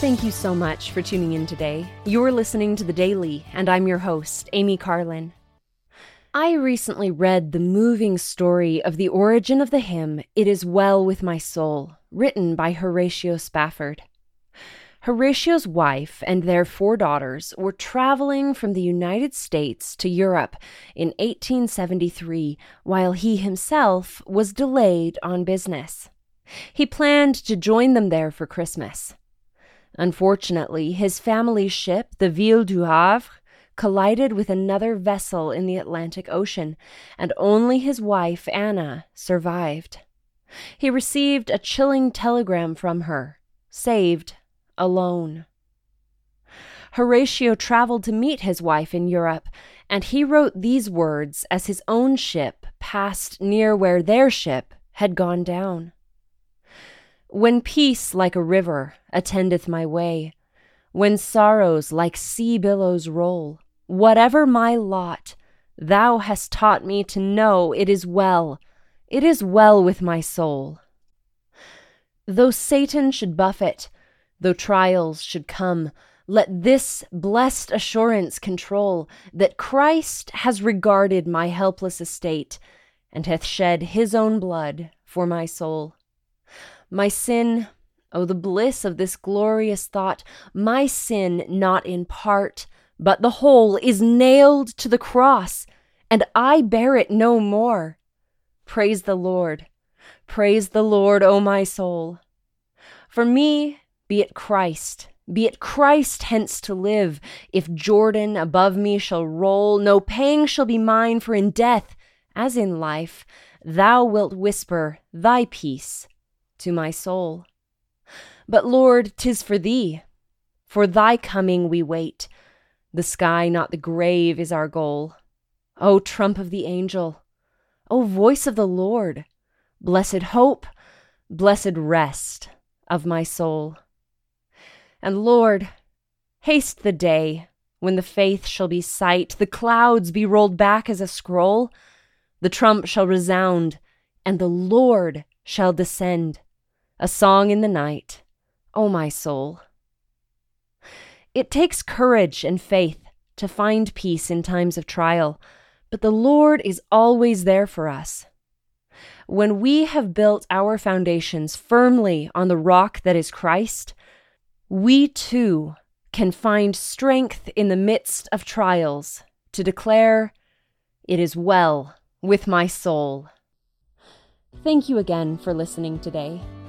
Thank you so much for tuning in today. You're listening to The Daily, and I'm your host, Amy Carlin. I recently read the moving story of the origin of the hymn, It Is Well With My Soul, written by Horatio Spafford. Horatio's wife and their four daughters were traveling from the United States to Europe in 1873 while he himself was delayed on business. He planned to join them there for Christmas. Unfortunately, his family's ship, the Ville du Havre, collided with another vessel in the Atlantic Ocean, and only his wife, Anna, survived. He received a chilling telegram from her saved, alone. Horatio traveled to meet his wife in Europe, and he wrote these words as his own ship passed near where their ship had gone down. When peace like a river attendeth my way, when sorrows like sea billows roll, whatever my lot, thou hast taught me to know it is well, it is well with my soul. Though Satan should buffet, though trials should come, let this blessed assurance control that Christ has regarded my helpless estate and hath shed his own blood for my soul. My sin, oh, the bliss of this glorious thought, my sin, not in part, but the whole, is nailed to the cross, and I bear it no more. Praise the Lord. Praise the Lord, O my soul. For me, be it Christ, be it Christ hence to live. If Jordan above me shall roll, no pang shall be mine, for in death, as in life, thou wilt whisper thy peace to my soul. But Lord, 'tis for thee, for thy coming we wait. The sky, not the grave, is our goal. O trump of the angel, O voice of the Lord, blessed hope, blessed rest of my soul. And Lord, haste the day when the faith shall be sight, the clouds be rolled back as a scroll, the trump shall resound, and the Lord shall descend a song in the night, O oh my soul. It takes courage and faith to find peace in times of trial, but the Lord is always there for us. When we have built our foundations firmly on the rock that is Christ, we too can find strength in the midst of trials to declare, It is well with my soul. Thank you again for listening today.